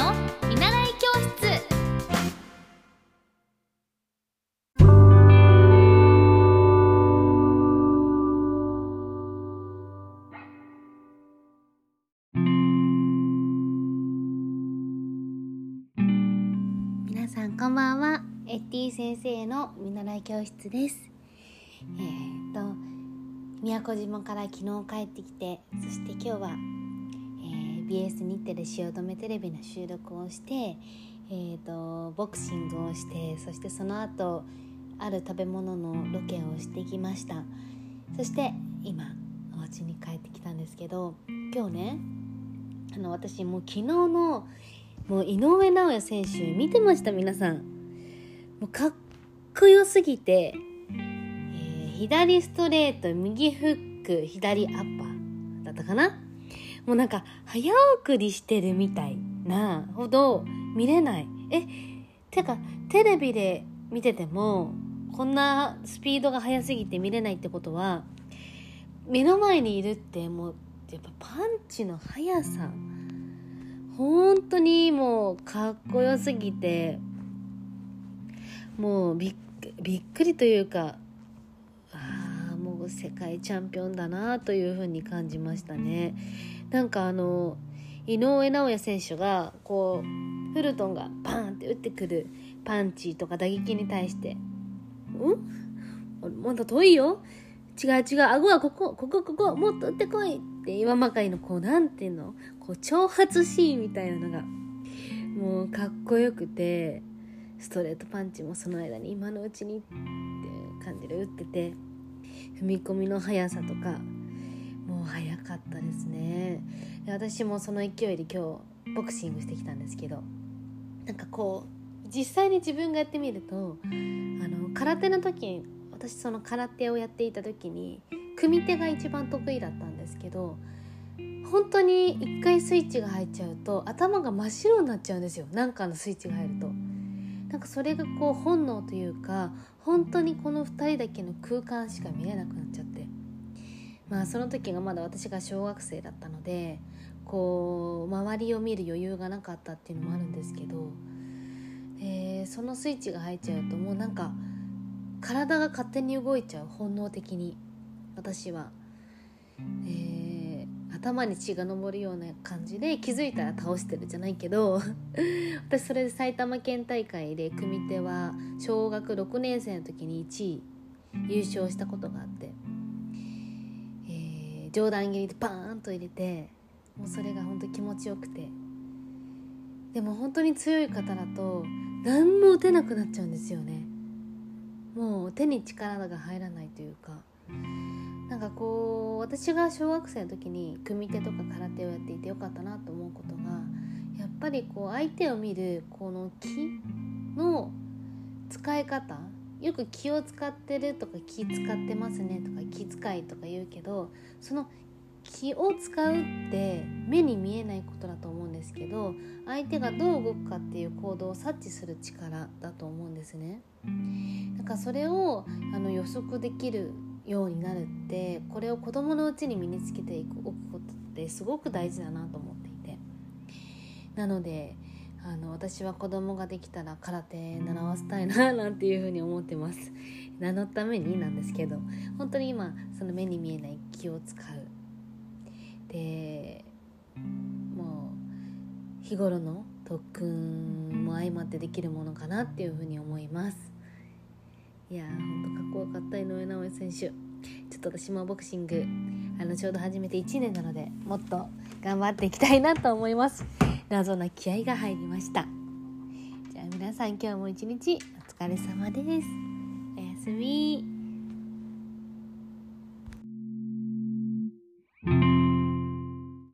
の見習い教室。皆さんこんばんは。エッティ先生の見習い教室です。えー、っと宮古島から昨日帰ってきてそして今日は、BS 日テレ汐留テレビの収録をして、えーと、ボクシングをしてそしてその後ある食べ物のロケをしてきました。そして今お家に帰ってきたんですけど今日ねあの私もう昨日のもう井上尚弥選手見てました？皆さん。もうかっこよすぎてえ左ストレート、右フック、左アッパーだったかな？もうなんか早送りしてるみたいなほど見れない。え、てかテレビで見ててもこんなスピードが速すぎて見れないってことは目の前にいるってもうやっぱパンチの速さ本当にもうかっこよすぎてもうびっびっくりというか世界チャンピオンだなというふうに感じましたね。なんかあの井上尚弥選手がこうフルトンがパンって打ってくるパンチとか打撃に対して「うん？まだ遠いよ？違う違う顎はここここここもっと打ってこい」って今まかりのこうなんていうの？こう挑発シーンみたいなのがもうかっこよくてストレートパンチもその間に今のうちにっていう感じで打ってて。踏み込みの速さとかもう速かったですね私もその勢いで今日ボクシングしてきたんですけどなんかこう実際に自分がやってみるとあの空手の時私その空手をやっていた時に組手が一番得意だったんですけど本当に一回スイッチが入っちゃうと頭が真っ白になっちゃうんですよなんかのスイッチが入ると。なんかそれがこう本能というか本当にこの2人だけの空間しか見えなくなっちゃってまあその時がまだ私が小学生だったのでこう周りを見る余裕がなかったっていうのもあるんですけど、えー、そのスイッチが入っちゃうともうなんか体が勝手に動いちゃう本能的に私は。えー頭に血が上るような感じで気づいたら倒してるじゃないけど 私それで埼玉県大会で組手は小学6年生の時に1位優勝したことがあって、えー、上段蹴りでパーンと入れてもうそれが本当気持ちよくて。でも本当に強い方だと何も打てなくなっちゃうんですよね。もう手に力が入らないというか。なんかこう私が小学生の時に組手とか空手をやっていてよかったなと思うことがやっぱりこう相手を見るこの気の使い方よく気を使ってるとか気使ってますねとか気遣いとか言うけどその気を使うって目に見えないことだと思うんですけど相手がどう動くかっていう行動を察知する力だと思うんですね。だかそれをあの予測できるようになるってこれを子どものうちに身につけていくおくことってすごく大事だなと思っていて。なのであの私は子供ができたら空手習わせたいななんていうふうに思ってます。何のためになんですけど本当に今その目に見えない気を使う。でもう日頃の特訓も相まってできるものかなっていうふうに思います。いやーほんとかっこよかった井上尚弥選手。ちょっと私もボクシングあのちょうど始めて1年なのでもっと頑張っていきたいなと思います。謎な気合が入りました。じゃあ皆さん今日も一日お疲れ様です。おやすみ。